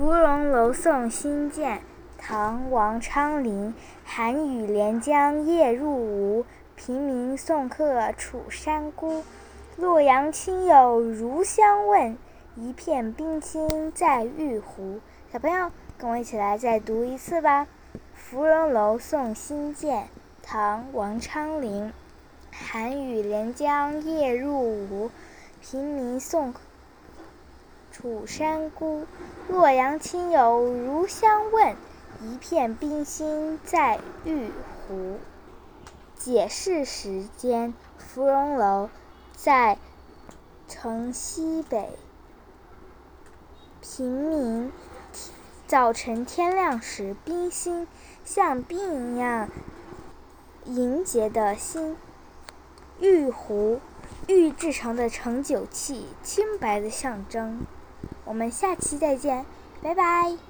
芙蓉楼送辛渐，唐·王昌龄。寒雨连江夜入吴，平明送客楚山孤。洛阳亲友如相问，一片冰心在玉壶。小朋友，跟我一起来再读一次吧。芙蓉楼送辛渐，唐·王昌龄。寒雨连江夜入吴，平明送楚山孤。洛阳亲友如相问，一片冰心在玉壶。解释时间：芙蓉楼在城西北。平民。早晨天亮时，冰心像冰一样凝结的心。玉壶，玉制成的盛酒器，清白的象征。我们下期再见，拜拜。